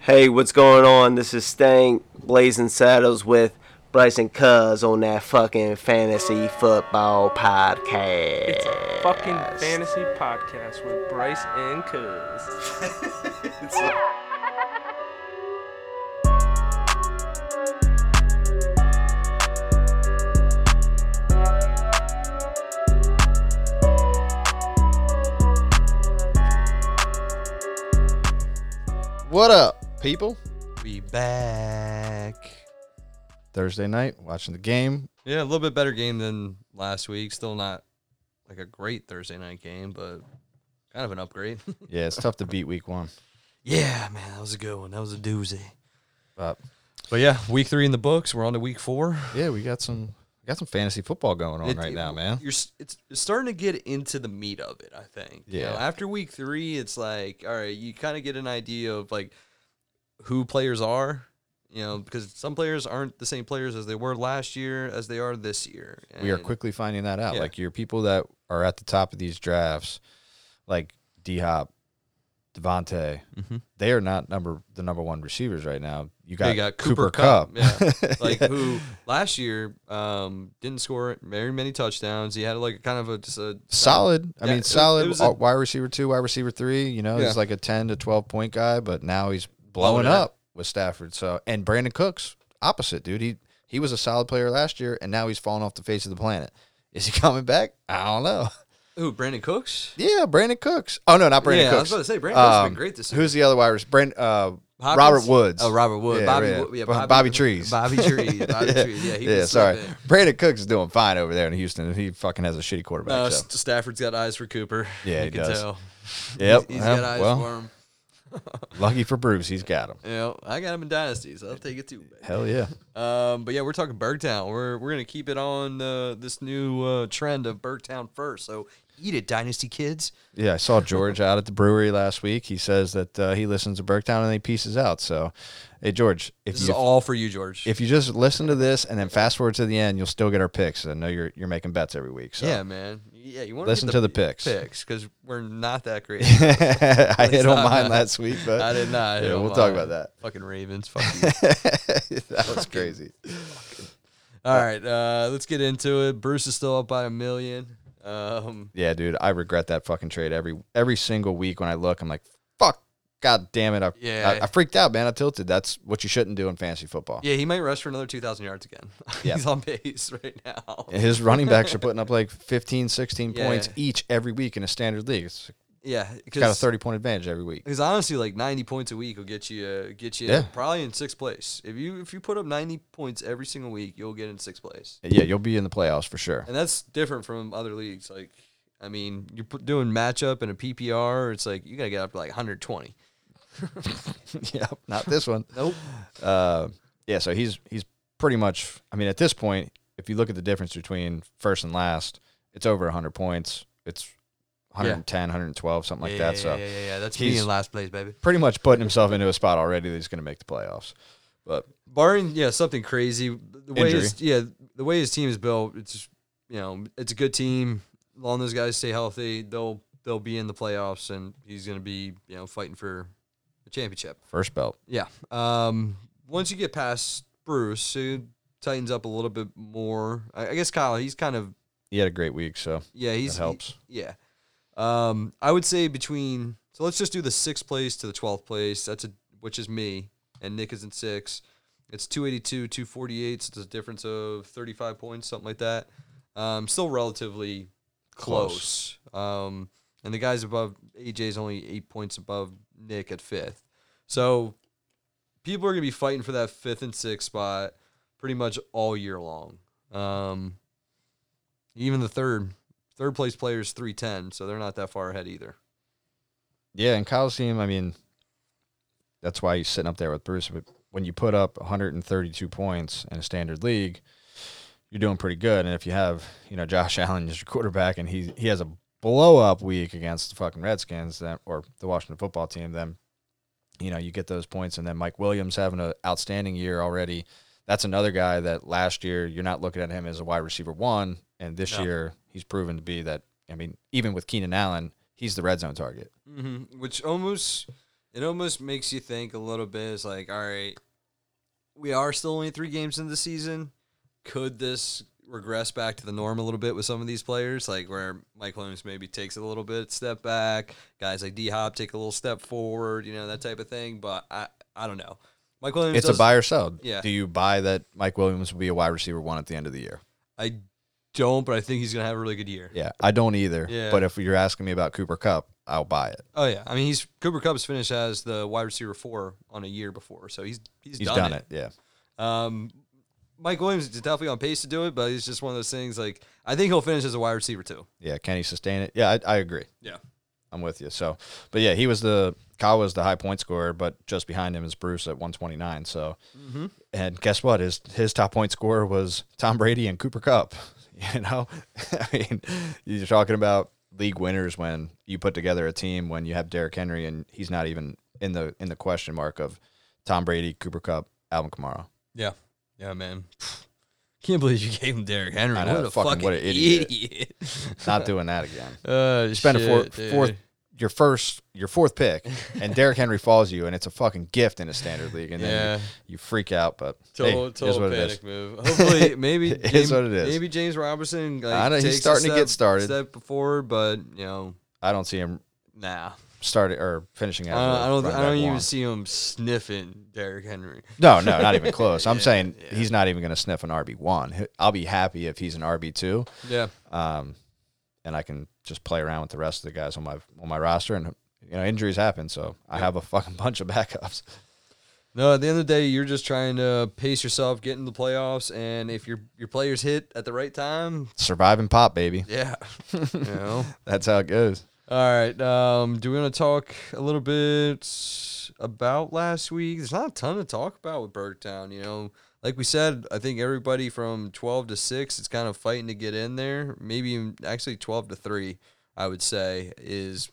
Hey, what's going on? This is Stank Blazing Saddles with Bryson Cuz on that fucking fantasy football podcast. It's a fucking fantasy podcast with Bryce and Cuz. What up, people? We back. Thursday night, watching the game. Yeah, a little bit better game than last week. Still not like a great Thursday night game, but kind of an upgrade. Yeah, it's tough to beat week one. yeah, man, that was a good one. That was a doozy. But But yeah, week three in the books. We're on to week four. yeah, we got some we got some fantasy football going on It- right now, man. You're it's, it's starting to get into the meat of it. I think. You know, Yeah. after week three, it's like all right, you kind of get an idea of like who players are. You know, because some players aren't the same players as they were last year as they are this year. We are quickly finding that out. Yeah. Like your people that are at the top of these drafts, like D Hop, Davante, Mhm. they are not number the number one receivers right now. You got, got Cooper, Cooper Kupp. Kupp, yeah. like who last year um, didn't score very many touchdowns. He had like kind of a just a solid. I Yeah, mean, it- solid it a- uh, wide receiver two, wide receiver three. You know, Yeah. he's like a ten to twelve point guy, but now he's blowing up with Stafford. So and Brandin Cooks, opposite dude. He he was a solid player last year, and now he's falling off the face of the planet. Is he coming back? I don't know. Who Brandin Cooks. Yeah, Brandin Cooks. Oh no, not Brandon yeah, I was Cooks. about to say Brandin Cooks has been Um, great this year. Who's the other wide receiver? Brand, uh, Robert Woods. Oh, Robert Woods. Yeah, Bobby, yeah. Bobby, Bobby Trees. Bobby Trees. Bobby yeah. Trees. Yeah, he yeah. Sorry. Brandin Cooks is doing fine over there in Houston, he fucking has a shitty quarterback. No, so. Stafford's got eyes for Cooper. Yeah, you he can does. tell. Yep. he's well, got eyes well, for him. Lucky for Bruce, he's got him. You know, I got him in dynasty, so I'll take it too. baby. Hell yeah. Um, but yeah, we're talking Bergtown. We're we're gonna keep it on uh, this new uh, trend of Bergtown first. So eat it, Dynasty kids. Yeah, I saw George out at the brewery last week. He says that uh, he listens to Bergtown and he pieces out. So, hey George, if This is all for you, George. if you just listen to this and then fast forward to the end, you'll still get our picks. I know you're you're making bets every week. So yeah, man. Yeah, you want to Listen to the picks. Picks because we're not that great. I hit on not- mine last week, but I did not. Yeah, we'll on talk about that. Fucking Ravens. Fuck you. that was crazy. all right, uh, let's get into it. Bruce is still up by a million. Um, Yeah, dude, I regret that fucking trade every every single week when I look. I'm like, fuck, God damn it! I, yeah. I, I, freaked out, man. I tilted. That's what you shouldn't do in fantasy football. Yeah, he might rush for another 2,000 yards again. Yeah. He's on pace right now. His running backs are putting up like 15, 16 yeah. points each every week in a standard league. It's, yeah, he's got a 30 point advantage every week. Because honestly, like 90 points a week will get you uh, get you yeah. probably in sixth place. If you if you put up 90 points every single week, you'll get in sixth place. Yeah, you'll be in the playoffs for sure. And that's different from other leagues. Like, I mean, you're doing matchup and a PPR. It's like you gotta get up to like 120. yep, not this one. nope. Uh, yeah, so he's he's pretty much. I mean, at this point, if you look at the difference between first and last, it's over 100 points. It's 110, yeah. 112, something yeah, like that. Yeah, so yeah, yeah, yeah. That's he's in last place, baby. Pretty much putting himself into a spot already that he's going to make the playoffs. But barring yeah something crazy, the way injury. his, yeah the way his team is built, it's you know it's a good team. Long those guys stay healthy, they'll they'll be in the playoffs, and he's going to be you know fighting for the championship. first belt. Yeah. Um, once you get past Bruce, it tightens up a little bit more. I, I guess Kyle, he's kind of He had a great week, so yeah, he's that helps. he- yeah. Um, I would say between so let's just do the sixth place to the twelfth place. That's a which is me and Nick is in six. It's two eighty two, two forty eight. So it's a difference of thirty five points, something like that. Um, still relatively close. Um, and the guys above AJ is only eight points above Nick at fifth. So people are gonna be fighting for that fifth and sixth spot pretty much all year long. Um, even the third third place player is three ten, so they're not that far ahead either. Yeah, and team, I mean, that's why he's sitting up there with Bruce. But when you put up 132 points in a standard league, you're doing pretty good. And if you have, you know, Josh Allen as your quarterback and he he has a blow up week against the fucking Redskins then or the Washington football team, then you know, you get those points and then Mike Williams having an outstanding year already. That's another guy that last year you're not looking at him as a wide receiver one, and this No. year he's proven to be that. I mean, even with Keenan Allen, he's the red zone target. Mm-hmm. Which almost it almost makes you think a little bit. It's like, all right, we are still only three games in the season. Could this regress back to the norm a little bit with some of these players, like where Mike Williams maybe takes a little bit step back, guys like D Hop take a little step forward, you know that type of thing. But I, I don't know. Mike Williams. It's does, a buy or sell. Yeah. Do you buy that Mike Williams will be a wide receiver one at the end of the year? I don't, but I think he's gonna have a really good year. Yeah, I don't either. Yeah. But if you're asking me about Cooper Kupp, I'll buy it. Oh yeah, I mean he's Cooper Kupp's finished as the wide receiver four on a year before, so he's he's, He's done, done, it. it. Yeah. Um, Mike Williams is definitely on pace to do it, but he's just one of those things. Like I think he'll finish as a wide receiver too. Yeah. Can he sustain it? Yeah, I, I agree. Yeah. I'm with you. So, but yeah, he was the Kyle was the high point scorer, but just behind him is Bruce at 129. So, Mm-hmm. and guess what? His his top point scorer was Tom Brady and Cooper Kupp. You know, I mean, you're talking about league winners when you put together a team when you have Derrick Henry and he's not even in the in the question mark of Tom Brady, Cooper Kupp, Alvin Kamara. Yeah, yeah, man. Can't believe you gave him Derrick Henry. I know, what a fucking fucking, what an idiot. idiot. Not doing that again. uh, You spend a shit, fourth, your first, your fourth pick, and Derrick Henry falls you, and it's a fucking gift in a standard league, and then you, you freak out. But total, hey, it total is what it panic is. move. Hopefully, maybe It is James- what it is. Maybe James Robinson. Like, I know, he's starting to get step- started. Step forward, but you know, I don't see him nah. Starting or finishing Uh, out. I don't. I don't even see him sniffing Derrick Henry. No, no, not even close. I'm Yeah, saying yeah. he's not even going to sniff an RB one. I'll be happy if he's an RB two, Yeah. um, and I can just play around with the rest of the guys on my on my roster. And you know, injuries happen, so I have a fucking bunch of backups. No, at the end of the day, you're just trying to pace yourself, get in the playoffs, and if your your players hit at the right time, Survive and pop, baby. yeah, you know. That's how it goes. All right. Um, do we want to talk a little bit about last week? There's not a ton to talk about with Bergtown. You know, like we said, I think everybody from 12 to six is kind of fighting to get in there. Maybe actually 12 to three, I would say, is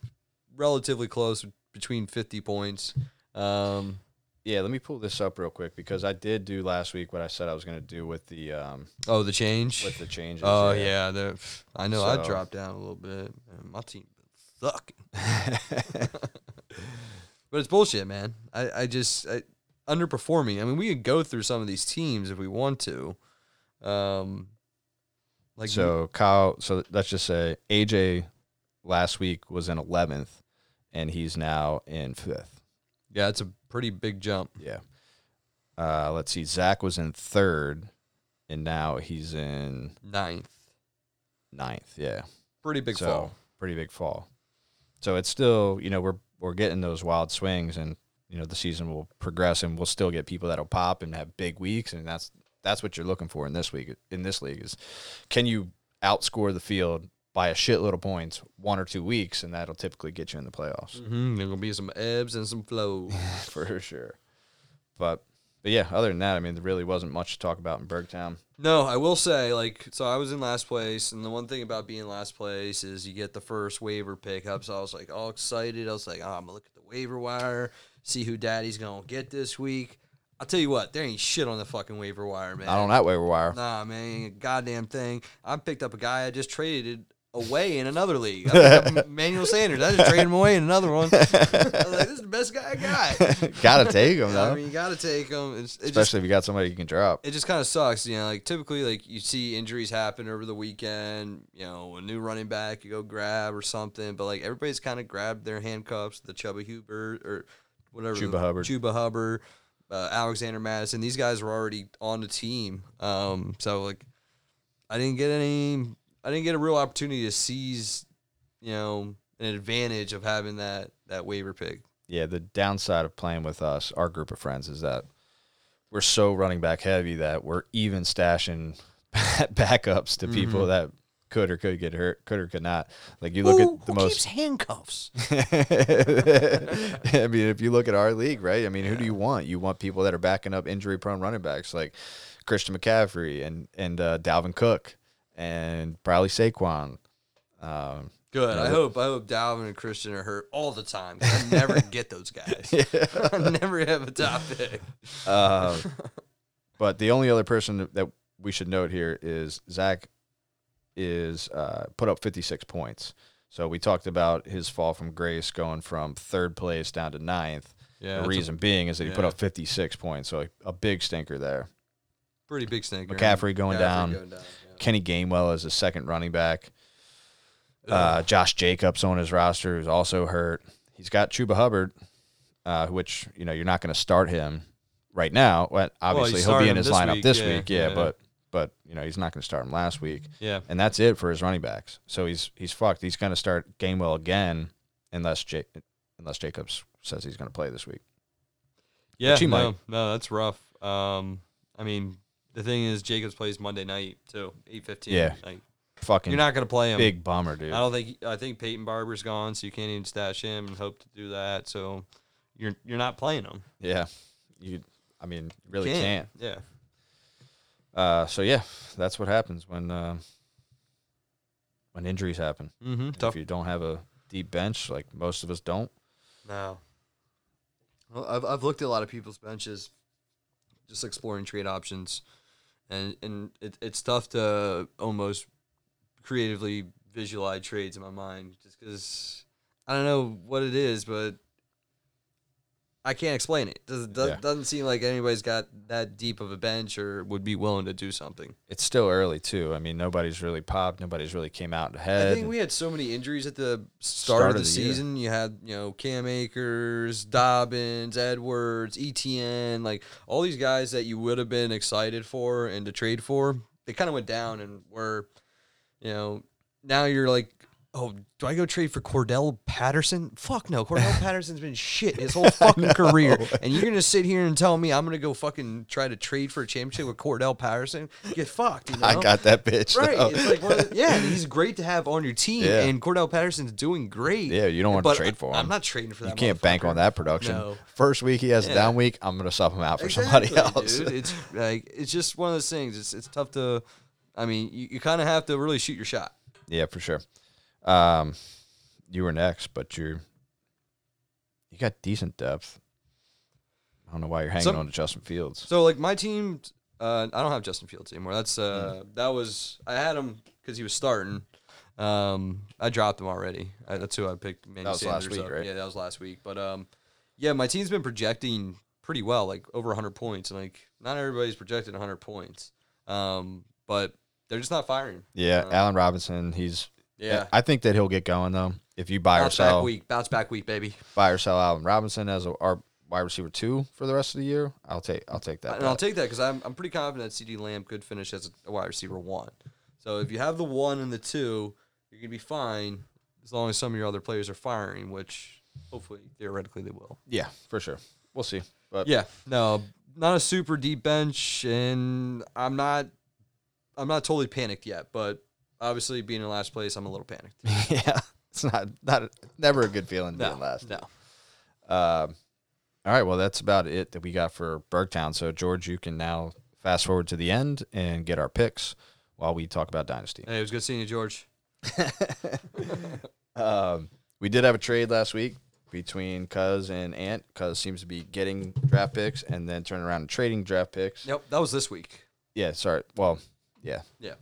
relatively close between 50 points. Um, Yeah, let me pull this up real quick because I did do last week what I said I was going to do with the um oh, the change. with the changes. Oh yeah, the, I know. I dropped down a little bit. Man, my team sucking. But it's bullshit, man. I, I just I, underperforming. I mean, we could go through some of these teams if we want to. Um, like so Kyle, so let's just say AJ last week was in 11th and he's now in 5th. yeah, it's a pretty big jump. Yeah. Uh, let's see. Zach was in 3rd and now he's in Ninth, ninth. Yeah. pretty big so, fall. Pretty big fall. So it's still, you know, we're we're getting those wild swings and you know, the season will progress and we'll still get people that'll pop and have big weeks and that's that's what you're looking for in this week in this league is can you outscore the field by a shitload of points one or two weeks and that'll typically get you in the playoffs. Mm-hmm. There gonna be some ebbs and some flows. For sure. But but yeah, other than that, I mean there really wasn't much to talk about in Bergtown. No, I will say, like, so I was in last place, and the one thing about being last place is you get the first waiver pickup. So I was like all excited. I was like, ah, oh, I'm gonna look at the waiver wire, see who Daddy's gonna get this week. I'll tell you what, there ain't shit on the fucking waiver wire, man. Not on that waiver wire. Nah, man, goddamn thing. I picked up a guy I just traded away in another league. I picked up Emmanuel Sanders. I just traded him away in another one. I was like, this is the best guy I got. Gotta take him though. I mean, you gotta take him. It's, it just Especially if you got somebody you can drop. it just kind of sucks, you know. Like typically, like you see injuries happen over the weekend. You know, a new running back you go grab or something, but like everybody's kind of grabbed their handcuffs. The Chuba Hubbard or whatever, Chuba Hubbard. Chuba Hubbard, uh, Alexander Mattison. These guys were already on the team. Um, so like, I didn't get any. I didn't get a real opportunity to seize, you know, an advantage of having that that waiver pick. yeah, the downside of playing with us, our group of friends, is that we're so running back heavy that we're even stashing backups to people Mm-hmm. that could or could get hurt, could or could not. Like you look at the most. handcuffs? I mean, if you look at our league, right? I mean, who do you want? You want people that are backing up injury-prone running backs like Christian McCaffrey and and uh, Dalvin Cook and probably Saquon. Um, Good. know, I hope I hope Dalvin and Christian are hurt all the time. I never get those guys. I never have a top pick. Uh, but the only other person that we should note here is Zach is uh, put up 56 points. So we talked about his fall from grace going from third place down to ninth. Yeah, the that's a reason being is that he put up 56 points, so a, a big stinker there. pretty big stinker. McCaffrey going McCaffrey down. going down, yeah. Kenny Gainwell as a second running back. Uh, Josh Jacobs on his roster who's also hurt. He's got Chuba Hubbard, uh, which you know you're not going to start him right now. Well, obviously he'll be in his this lineup week, this yeah, week, yeah, yeah. but but you know he's not going to start him last week, Yeah, and that's it for his running backs. So he's he's fucked. He's going to start Gainwell again unless Ja- unless Jacobs says he's going to play this week. yeah. no, might. no, that's rough. Um, I mean, the thing is, Jacobs plays Monday night too, eight fifteen. Yeah. like, Fucking you're not gonna play him. big bummer, dude. I don't think. I think Peyton Barber's gone, so you can't even stash him and hope to do that. So you're you're not playing him. Yeah, you. I mean, you really Can't. can't. Yeah. Uh, so yeah, that's what happens when uh, when injuries happen. Mm-hmm. If you don't have a deep bench, like most of us don't. No. Well, I've I've looked at a lot of people's benches, just exploring trade options, and and it, it's tough to almost creatively visualize trades in my mind, just because I don't know what it is, but I can't explain it. Does, does, Yeah. Doesn't seem like anybody's got that deep of a bench or would be willing to do something. It's still early too. I mean, nobody's really popped. Nobody's really came out ahead. I think we had so many injuries at the start, Start of the, the year. season. You had, you know, Cam Akers, Dobbins, Edwards, ETN, like all these guys that you would have been excited for and to trade for. They kind of went down and were, you know, now you're like, oh, do I go trade for Cordell Patterson? Fuck no. Cordell Patterson's been shit his whole fucking career. And you're going to sit here and tell me I'm going to go fucking try to trade for a championship with Cordell Patterson? Get fucked. You know? I got that bitch. Right. though. It's like one of the, yeah, he's great to have on your team, Yeah. and Cordell Patterson's doing great. yeah, you don't want to trade for him. I'm not trading for that. you can't bank on that production. No. First week he has Yeah. a down week. I'm gonna sub him out for Exactly, somebody else. dude. It's like it's just one of those things. It's it's tough to. I mean, you, you kind of have to really shoot your shot. yeah, for sure. Um, you were next, but you're you got decent depth. I don't know why you're hanging Some- on to Justin Fields. So like my team, uh, I don't have Justin Fields anymore. That's Mm. uh, that was I had him because he was starting. Um, I dropped him already. I, that's who I picked. Manny That was last week, up. right? Yeah, that was last week. But um, yeah, my team's been projecting pretty well, like over 100 points, and like not everybody's projected 100 points. Um, but they're just not firing. Yeah, Uh, Allen Robinson. He's Yeah, I think that he'll get going though. If you buy or bounce back sell, week, bounce back week, baby. buy or sell Allen Robinson as a, our wide receiver two for the rest of the year, I'll take I'll take that. and I'll take that because I'm I'm pretty confident that CeeDee Lamb could finish as a wide receiver one. So if you have the one and the two, you're gonna be fine as long as some of your other players are firing, which hopefully theoretically they will. yeah, for sure. We'll see. But Yeah, no, not a super deep bench, and I'm not I'm not totally panicked yet, but obviously being in last place, I'm a little panicked. yeah, it's not not never a good feeling No, being last. no. Um, all right, well that's about it that we got for Bergtown. So George, you can now fast forward to the end and get our picks while we talk about Dynasty. Hey, it was good seeing you, George. Um, we did have a trade last week between Cuz and Ant. Cuz seems to be getting draft picks and then turning around and trading draft picks. Yep, that was this week. Yeah, sorry. Well, yeah, Yeah.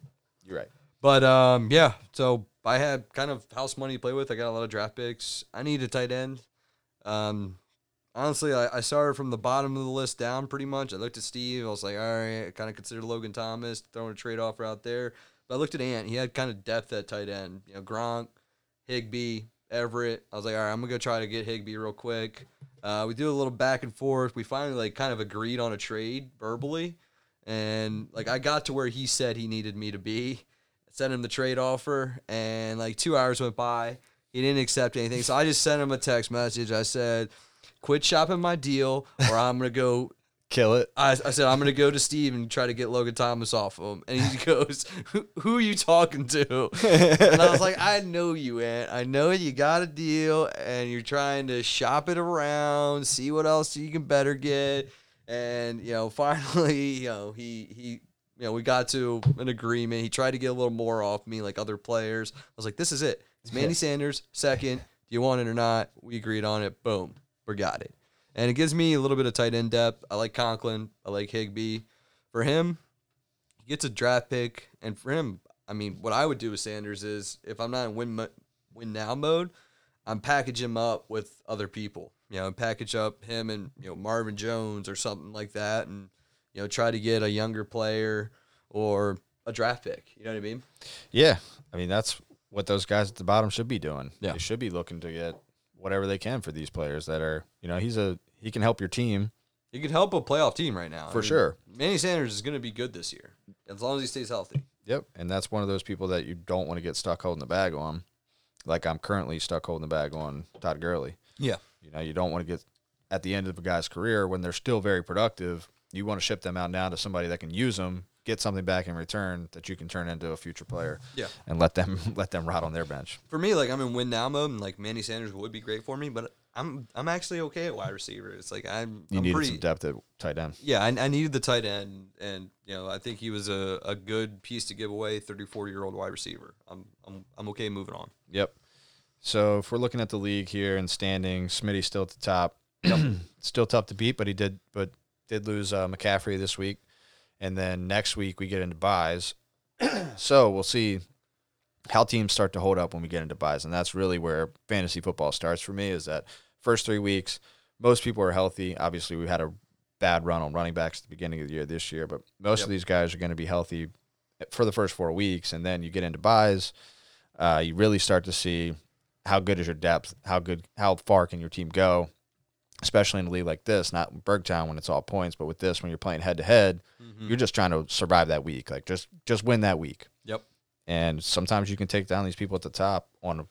you're right. But um, yeah. So I had kind of house money to play with. I got a lot of draft picks. I need a tight end. Um, honestly, I, I started from the bottom of the list down pretty much. I looked at Steve. I was like, all right, I kind of considered Logan Thomas throwing a trade offer out there. But I looked at Ant. He had kind of depth at tight end. You know, Gronk, Higbee, Everett. I was like, all right, I'm gonna go try to get Higbee real quick. Uh, we do a little back and forth. We finally like kind of agreed on a trade verbally, and like I got to where he said he needed me to be. Sent him the trade offer, and like two hours went by. He didn't accept anything, so I just sent him a text message. I said, "Quit shopping my deal, or I'm gonna go Kill it. I, I said I'm gonna go to Steve and try to get Logan Thomas off of him, and he goes, "Who, who are you talking to?" and I was like, "I know you, Ant. I know you got a deal, and you're trying to shop it around, see what else you can better get." And you know, finally, you know, he he, you know, we got to an agreement. He tried to get a little more off me, like other players. I was like, "This is it. It's Manny Sanders second. Do you want it or not?" We agreed on it. Boom, we got it and it gives me a little bit of tight end depth. I like Conklin. I like Higbee. For him, he gets a draft pick, and for him, I mean, what I would do with Sanders is if I'm not in win mo- win now mode, I'm package him up with other people. You know, package up him and you know Marvin Jones or something like that, and you know try to get a younger player or a draft pick. You know what I mean? Yeah, I mean that's what those guys at the bottom should be doing. Yeah. they should be looking to get whatever they can for these players that are. You know, he's a he can help your team He can help a playoff team right now. I for mean, sure. Manny Sanders is going to be good this year as long as he stays healthy. Yep, and that's one of those people that you don't want to get stuck holding the bag on. Like I'm currently stuck holding the bag on Todd Gurley. Yeah. You know, you don't want to get at the end of a guy's career when they're still very productive. You want to ship them out now to somebody that can use them, get something back in return that you can turn into a future player. Yeah. and let them let them rot on their bench. For me, like I'm in win now mode, and like Manny Sanders would be great for me, but I'm I'm actually okay at wide receiver. It's like I'm You I'm needed pretty some depth at tight end. yeah. I, I needed the tight end, and you know I think he was a, a good piece to give away. 34 year old wide receiver. I'm I'm I'm okay moving on. Yep. So if we're looking at the league here and standing, Smitty's still at the top. still tough to beat, but he did but did lose uh, McCaffrey this week, and then next week we get into byes. so we'll see how teams start to hold up when we get into byes, and that's really where fantasy football starts for me. Is that first three weeks, most people are healthy. Obviously, we had a bad run on running backs at the beginning of the year this year, but most Yep. of these guys are going to be healthy for the first four weeks, and then you get into byes. Uh, you really start to see how good is your depth, how good, how far can your team go, especially in a league like this, not Bergtown when it's all points, but with this when you're playing head to head, you're just trying to survive that week, like just just win that week. Yep. And sometimes you can take down these people at the top on a,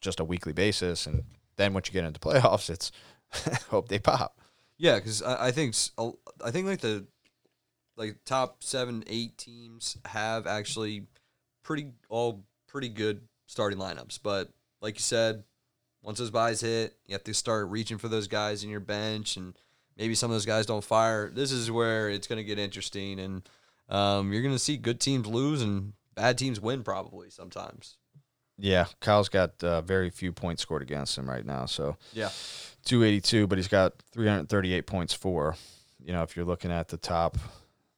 just a weekly basis, and then once you get into playoffs, it's hope they pop. Yeah, because I, I think I think like the like top seven eight teams have actually pretty all pretty good starting lineups, but like you said, once those byes hit, you have to start reaching for those guys in your bench, and maybe some of those guys don't fire. This is where it's going to get interesting, and um, you're going to see good teams lose and bad teams win probably sometimes. Yeah, Kyle's got uh, very few points scored against him right now, so Yeah. 282, but he's got 338 points for. You know, if you're looking at the top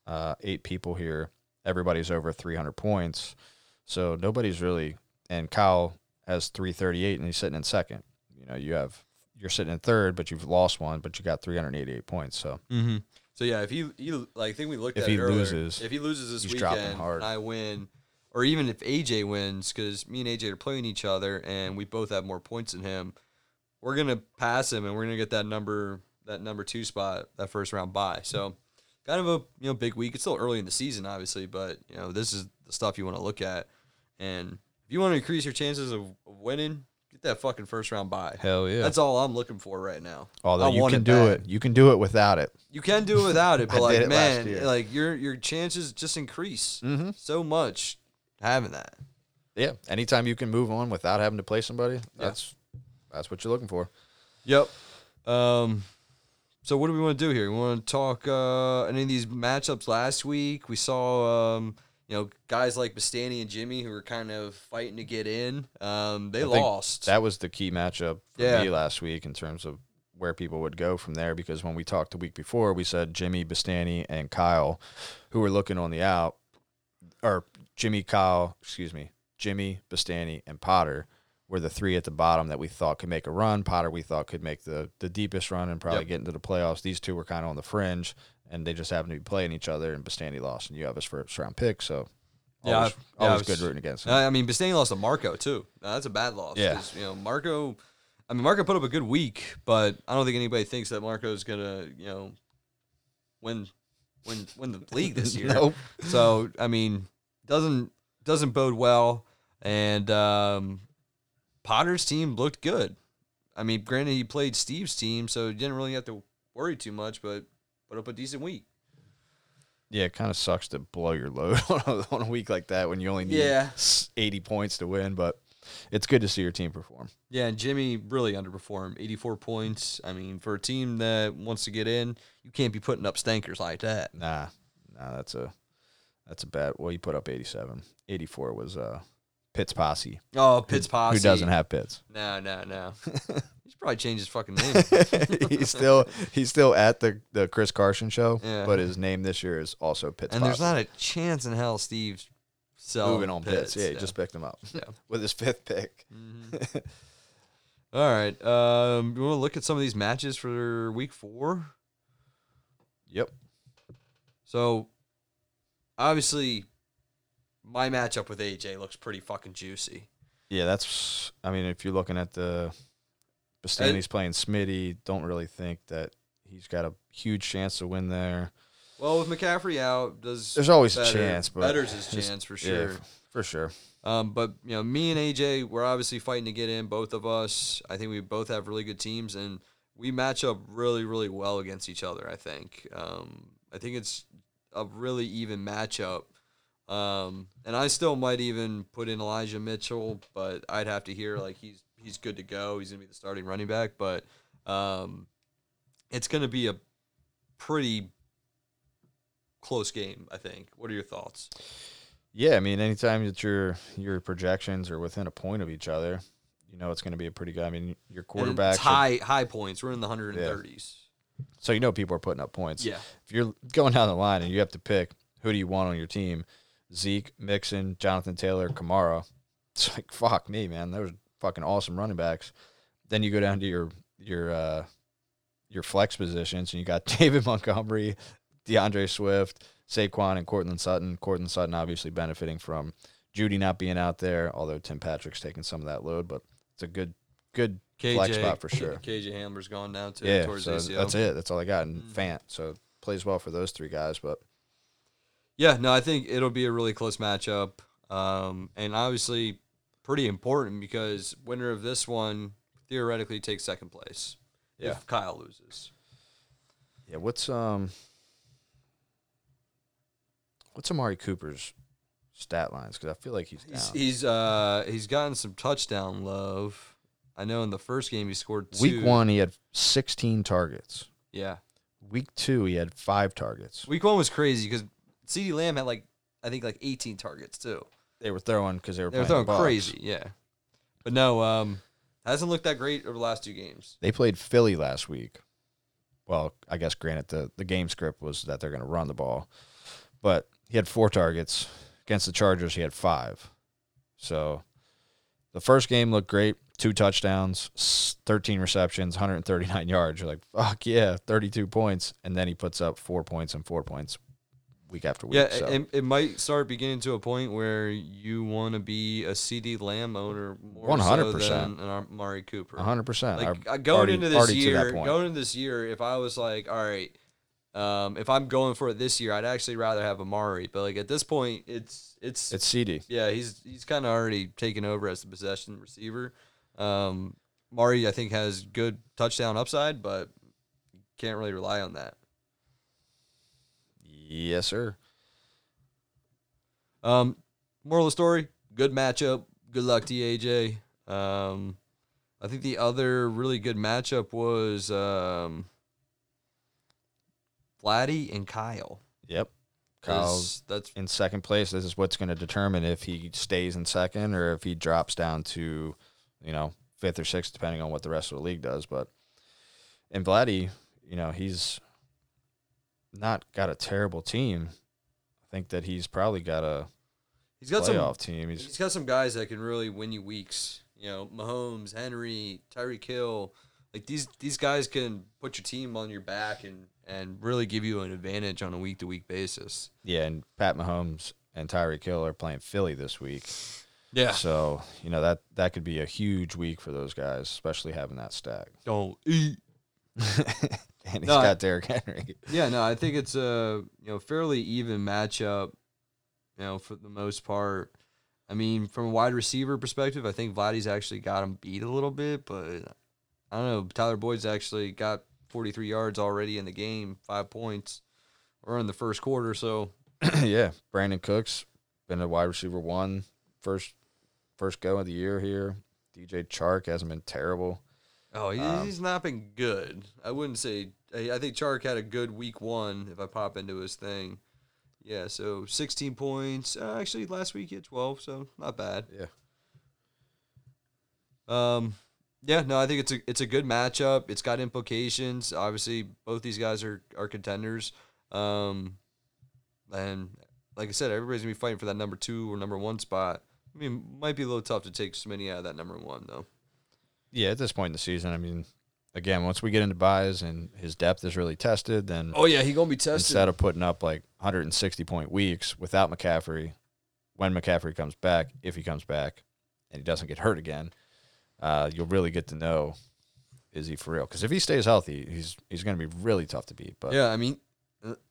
uh, eight people here, everybody's over 300 points. So nobody's really, and Kyle has 338 and he's sitting in second. You know, you have, you're sitting in third, but you've lost one, but you got 388 points. So Mm-hmm. So yeah, if he, he like I think we looked If at he earlier. loses, if he loses this weekend, hard. I win, or even if AJ wins, because me and AJ are playing each other and we both have more points than him, we're gonna pass him and we're gonna get that number that number two spot that first round bye. So kind of a you know big week. It's still early in the season, obviously, but you know this is the stuff you want to look at. And if you want to increase your chances of, of winning, get that fucking first round bye. hell yeah. That's all I'm looking for right now. Although I you want can it do bad. it, you can do it without it. You can do it without it, I but like did it last man, year. like your your chances just increase Mm-hmm. so much having that. Yeah. Anytime you can move on without having to play somebody, that's that's what you're looking for. Yep. Um. So what do we want to do here? We want to talk uh, any of these matchups last week. We saw um, you know guys like Bastani and Jimmy who were kind of fighting to get in. Um, they I lost. That was the key matchup for Yeah. me last week in terms of where people would go from there. Because when we talked the week before, we said Jimmy, Bastani, and Kyle, who were looking on the out, or Jimmy, Kyle, excuse me, Jimmy, Bastani, and Potter were the three at the bottom that we thought could make a run. Potter we thought could make the the deepest run and probably Yep. get into the playoffs. These two were kind of on the fringe, and they just happened to be playing each other. And Bastani lost, and you have his first round pick, so. Yeah, Always, yeah, always was- good rooting against him. I mean, Bastani lost to Marco too. That's a bad loss. Yeah, You know, Marco. I mean, Marco put up a good week, but I don't think anybody thinks that Marco's gonna, you know, win, win, win the league this year. Nope. So I mean, doesn't doesn't bode well. And um, Potter's team looked good. I mean, granted he played Steve's team, so he didn't really have to worry too much, but put up a decent week. Yeah, it kind of sucks to blow your load on a, on a week like that when you only need Yeah. 80 points to win, but it's good to see your team perform. Yeah, and Jimmy really underperformed. 84 points. I mean, for a team that wants to get in, you can't be putting up stankers like that. Nah, nah, that's a that's a bad. Well, you put up 87. 84 was uh Pitts posse, Oh, Pitts posse. who doesn't have Pitts. No, no, no. He should probably change his fucking name. he's still he's still at the the Chris Carson show, Yeah. but his name this year is also Pitts. and there's not a chance in hell Steve sell moving on Pitts. Yeah, he just picked him up Yeah. with his fifth pick. Mhm. All right. Um, you want to look at some of these matches for week four? Yep. So, obviously, my matchup with AJ looks pretty fucking juicy. Yeah, that's. I mean, if you're looking at the Bastani's playing Smitty, don't really think that he's got a huge chance to win there. Well, with McCaffrey out, does There's always a chance, but betters his chance for sure. f- for sure. Um, but you know, me and AJ, we're obviously fighting to get in. Both of us, I think we both have really good teams, and we match up really, really well against each other. I think. Um, I think it's a really even matchup. Um, and I still might even put in Elijah Mitchell, but I'd have to hear like he's he's good to go. He's gonna be the starting running back, but um, it's gonna be a pretty close game. I think. What are your thoughts? Yeah, I mean, anytime that your your projections are within a point of each other, you know it's going to be a pretty good. I mean, your quarterback, high high points. We're in the hundred and thirties. so you know people are putting up points. Yeah. If you're going down the line and you have to pick who do you want on your team, Zeke, Mixon, Jonathan Taylor, Kamara, it's like fuck me, man. Those are fucking awesome running backs. Then you go down to your your uh, your flex positions, and you got David Montgomery, D'Andre Swift, Saquon, and Courtland Sutton. Courtland Sutton obviously benefiting from Jeudy not being out there, although Tim Patrick's taking some of that load, but it's a good good flex spot for sure. KJ Hamler's gone now too. Yeah, towards so ACL. that's it. That's all I got. And Mm. Fant, so plays well for those three guys. But Yeah, no, I think it'll be a really close matchup, um, and obviously pretty important because winner of this one theoretically takes second place. Yeah. if Kyle loses. yeah, what's um, what's Amari Cooper's stat lines? Because I feel like he's down. He's he's uh he's gotten some touchdown love. I know in the first game he scored two. Week one, he had 16 targets. Yeah, Week two, he had five targets. week one was crazy because CeeDee Lamb had like I think like 18 targets too. They were throwing because they were They were playing throwing the Bucs. crazy, yeah. But no, um, hasn't looked that great over the last two games. They played Philly last week. Well, I guess granted the the game script was that they're going to run the ball, but he had four targets against the Chargers. He had five. So the first game looked great. Two touchdowns, 13 receptions, 139 yards. You're like, fuck yeah, 32 points. And then he puts up four points and four points week after week. Yeah, so. it, it might start beginning to a point where you want to be a CeeDee Lamb owner more 100%. so than an Amari Cooper. 100%. Like uh, going already- into this already to that year, going into this year, if I was like, all right, um, if I'm going for it this year, I'd actually rather have Amari. But like at this point, it's it's, it's CeeDee. yeah, he's he's kind of already taken over as the possession receiver. Um, Mari, I think, has good touchdown upside, but can't really rely on that. Yes, sir. Um, moral of the story: good matchup. Good luck to you, AJ. Um, I think the other really good matchup was um, Vladdy and Kyle. Yep. Kyle's That's in second place. This is what's going to determine if he stays in second or if he drops down to, you know, fifth or sixth, depending on what the rest of the league does. But and Vladdy, you know, he's not got a terrible team. I think that he's probably got a he's got some. playoff team. He's He's got some guys that can really win you weeks. You know, Mahomes, Henry, Tyreek Hill. Like these these guys can put your team on your back and and really give you an advantage on a week to week basis. yeah, and Pat Mahomes and Tyreek Hill are playing Philly this week. Yeah. So, you know, that that could be a huge week for those guys, especially having that stack. Don't eat. and he's No, got Derrick Henry. Yeah, no, I think it's a you know fairly even matchup. You know, for the most part. I mean, from a wide receiver perspective, I think Vladdy's actually got him beat a little bit, but I don't know. Tyler Boyd's actually got 43 yards already in the game, five points, or in the first quarter. So yeah, Brandin Cooks been a wide receiver one first first go of the year here. DJ Chark hasn't been terrible. Oh, he, Um, he's not been good. I wouldn't say. I, I think Chark had a good week one. If I pop into his thing, yeah. So 16 points. Uh, actually, last week he had 12, so not bad. Yeah. Um, yeah. No, I think it's a it's a good matchup. It's got implications. Obviously, both these guys are are contenders. Um, and like I said, everybody's gonna be fighting for that number two or number one spot. I mean, might be a little tough to take so many out of that number one though. Yeah, at this point in the season, I mean, again, once we get into byes and his depth is really tested, then Oh yeah, he gonna be tested. instead of putting up like 160 point weeks without McCaffrey, when McCaffrey comes back, if he comes back, and he doesn't get hurt again, uh, you'll really get to know is he for real? Because if he stays healthy, he's he's going to be really tough to beat. But yeah, I mean,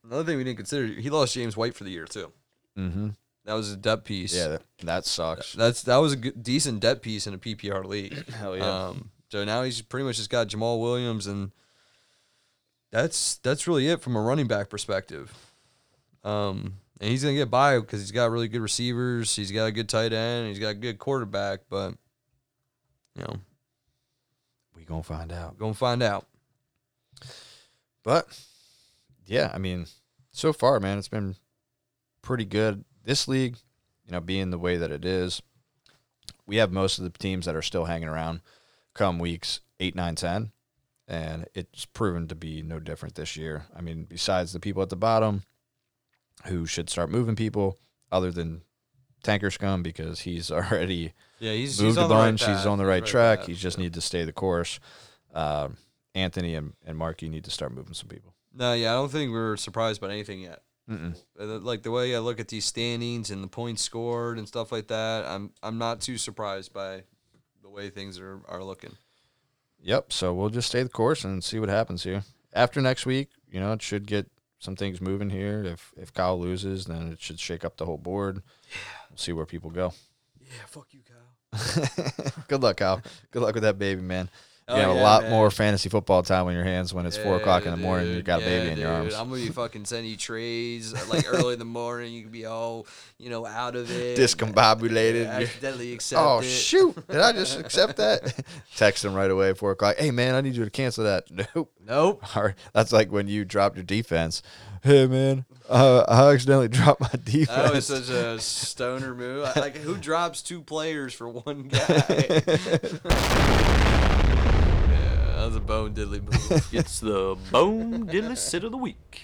another thing we didn't consider, he lost James White for the year too. hmm That was a depth piece. yeah, that, that sucks. that's that was a good, decent depth piece in a PPR league. Hell Um, so now he's pretty much just got Jamaal Williams, and that's that's really it from a running back perspective. Um, and he's gonna get by because he's got really good receivers. He's got a good tight end. He's got a good quarterback. But you know, we gonna find out. gonna find out. But yeah, I mean, so far, man, it's been pretty good. This league, you know, being the way that it is, we have most of the teams that are still hanging around come weeks eight, nine, ten, and it's proven to be no different this year. I mean, besides the people at the bottom who should start moving people, other than Tanker Scum because he's already Yeah, he's moved he's a on the right bunch. he's on the right track. He just yeah. need to stay the course. Um, Anthony and, and Mark, you need to start moving some people. No, yeah, I don't think we're surprised by anything yet. Mm-mm. Like the way I look at these standings and the points scored and stuff like that, I'm I'm not too surprised by the way things are, are looking. Yep. So we'll just stay the course and see what happens here. After next week, you know, it should get some things moving here. If if Kyle loses, then it should shake up the whole board. We'll see where people go. Yeah, fuck you, Kyle. Good luck, Kyle. Good luck with that baby, man. You Oh, have a lot man. more fantasy football time on your hands when it's four o'clock in the morning. and You dude. got a baby Yeah, in your arms. I'm gonna be fucking sending you trays uh, like early in the morning. You can be all you know out of it, Discombobulated. Yeah, accidentally accept Oh it. shoot! Did I just accept that? Text him right away at four o'clock. Hey man, I need you to cancel that. Nope. Nope. Or that's like when you dropped your defense. Hey man, uh, I accidentally dropped my defense. That was such a stoner move. Like, who drops two players for one guy? Yeah, that was a bone diddly move. It's the Bone Diddly Sit of the Week.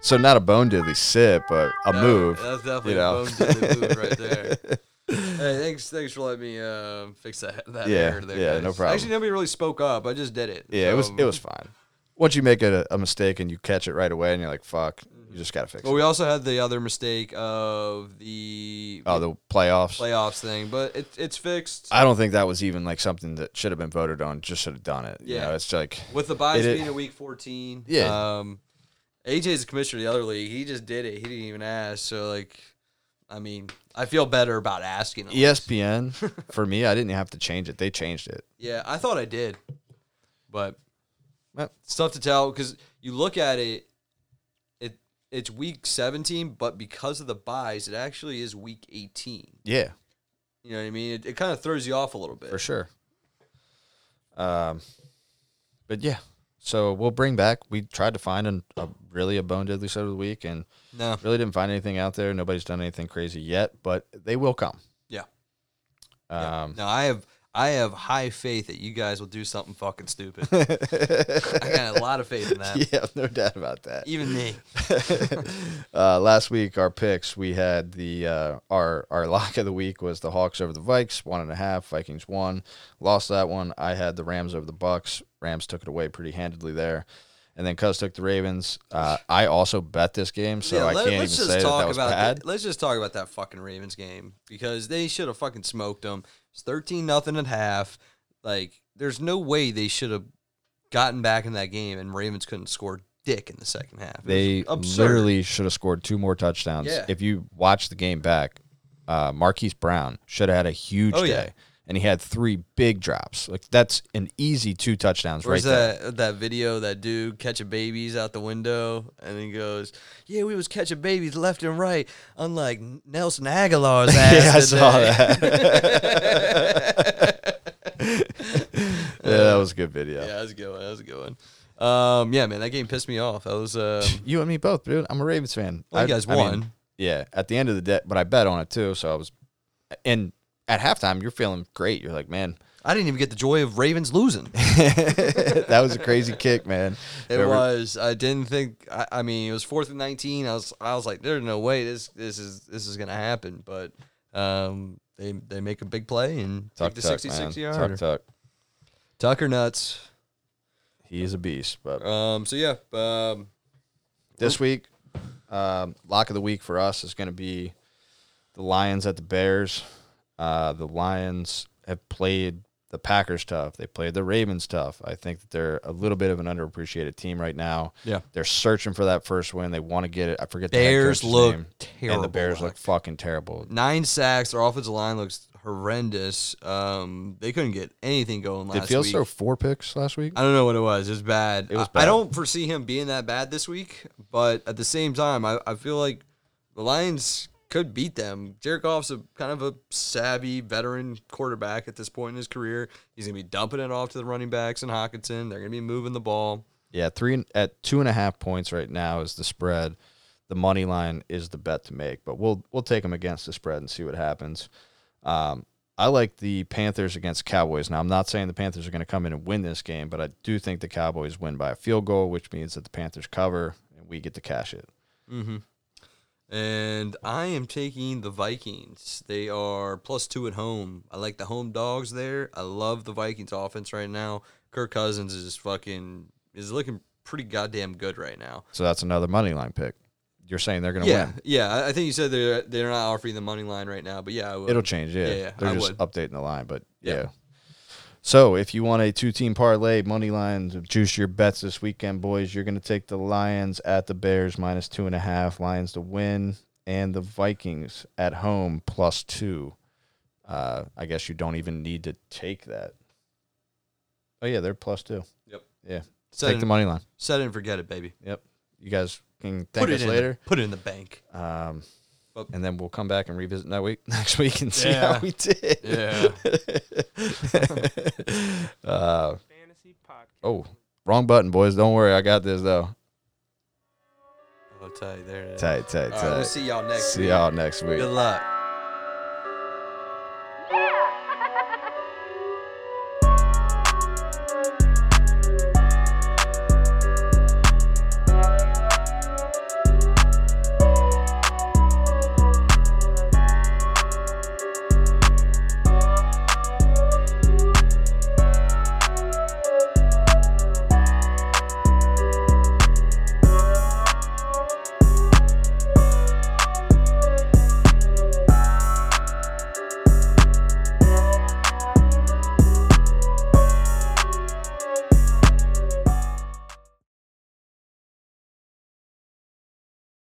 so not a bone diddly sit, but a No, move. That's definitely you know. a bone diddly move right there. hey, thanks, thanks for letting me uh, fix that. that Yeah, error there, yeah, guys. no problem. Actually, nobody really spoke up. I just did it. Yeah, it was it was fine. Once you make a, a mistake and you catch it right away, and you're like, "Fuck," you just gotta fix it. But it. we also had the other mistake of the Oh, the playoffs. playoffs thing, but it, it's fixed. I don't think that was even like something that should have been voted on. Just should have done it. You Yeah. know, it's like With the byes being a week 14. Yeah. Um, AJ's the commissioner of the other league. He just did it. He didn't even ask. So, like, I mean, I feel better about asking. ESPN for me. I didn't have to change it. They changed it. Yeah, I thought I did. But Well- it's tough to tell because you look at it it's week 17, but because of the byes, it actually is week 18. Yeah, You know what I mean? It, it kind of throws you off a little bit. for sure. Um, but yeah, so we'll bring back. We tried to find an, a really a bone diddly set of the week, and No. really didn't find anything out there. Nobody's done anything crazy yet, but they will come. Yeah. Yeah. Um, No, I have I have high faith that you guys will do something fucking stupid. I got a lot of faith in that. yeah, no doubt about that. Even me. uh, last week, our picks, we had the uh, our our lock of the week was the Hawks over the Vikes, one and a half. Vikings won, lost that one. I had the Rams over the Bucs. Rams took it away pretty handedly there, and then Cuz took the Ravens. Uh, I also bet this game, so Yeah, I let- can't even say that talk that was about bad. the- let's just talk about that fucking Ravens game because they should have fucking smoked them. It's thirteen nothing at half. Like, there's no way they should have gotten back in that game and Ravens couldn't score dick in the second half. It They literally should have scored two more touchdowns. Yeah. If you watch the game back, uh, Marquise Brown should have had a huge Oh, day. yeah. And he had three big drops. Like that's an easy two touchdowns Where's right there. that that video that dude catching babies out the window and he goes, "Yeah, we was catching babies left and right, unlike Nelson Agholor's ass." Yeah, I saw today." Yeah, that was a good video. yeah, that was a good one. That was a good one. Um, yeah, man, that game pissed me off. That was um, You and me both, dude. I'm a Ravens fan. well, I- you guys I mean, won. yeah, at the end of the day, but I bet on it too. So I was, and at halftime, you're feeling great. You're like, man, I didn't even get the joy of Ravens losing. that was a crazy kick, man. It Whoever- was. I didn't think. I, I mean, it was fourth and nineteen. I was. I was like, there's no way this this is this is gonna happen. But um, they they make a big play and Tuck, take the tuck, 66 man. yarder. Tuck, tuck. Tucker nuts. He is a beast. But Um. So yeah. Um. this week, um, lock of the week for us is going to be the Lions at the Bears. Uh, the Lions have played the Packers tough. They played the Ravens tough. I think that they're a little bit of an underappreciated team right now. Yeah. They're searching for that first win. They want to get it. I forget the Bears coach's look name. terrible. And the Bears look fucking terrible. nine sacks. Their offensive line looks horrendous. Um. They couldn't get anything going last Did Fields week. throw four picks last week? I don't know what it was. It was bad. It was I, I don't foresee him being that bad this week, but at the same time, I, I feel like the Lions could beat them. Jared Goff's a kind of a savvy veteran quarterback at this point in his career. He's gonna be dumping it off to the running backs and Hockenson. They're gonna be moving the ball. Yeah, three at two and a half points right now is the spread. The money line is the bet to make, but we'll we'll take them against the spread and see what happens. Um, I like the Panthers against Cowboys. Now I'm not saying the Panthers are going to come in and win this game, but I do think the Cowboys win by a field goal, which means that the Panthers cover and we get to cash it. Mm-hmm. And I am taking the Vikings. They are plus two at home. I like the home dogs there. I love the Vikings offense right now. Kirk Cousins is fucking is looking pretty goddamn good right now. So that's another money line pick. You're saying they're going to Yeah, win. yeah. I- I think you said they're they're not offering the money line right now, but yeah. It'll change, yeah. Yeah, yeah, They're I just would. updating the line, but yeah. Yeah. So if you want a two team parlay money line juice your bets this weekend, boys, you're gonna take the Lions at the Bears minus two and a half, Lions to win, and the Vikings at home plus two. Uh, I guess you don't even need to take that. Oh yeah, they're plus two. Yep. Yeah. set take it, the money line. set it and forget it, baby. Yep. You guys can thank put us it in later. put it in the bank. Um, But- and then we'll come back and revisit that week next week and see Yeah. how we did. Yeah. uh, Fantasy podcast. oh, wrong button, boys. Don't worry, I got this though. I'll tell you there. It is. Tight, tight, All right, tight. we'll see y'all next See week. y'all next week. Good luck.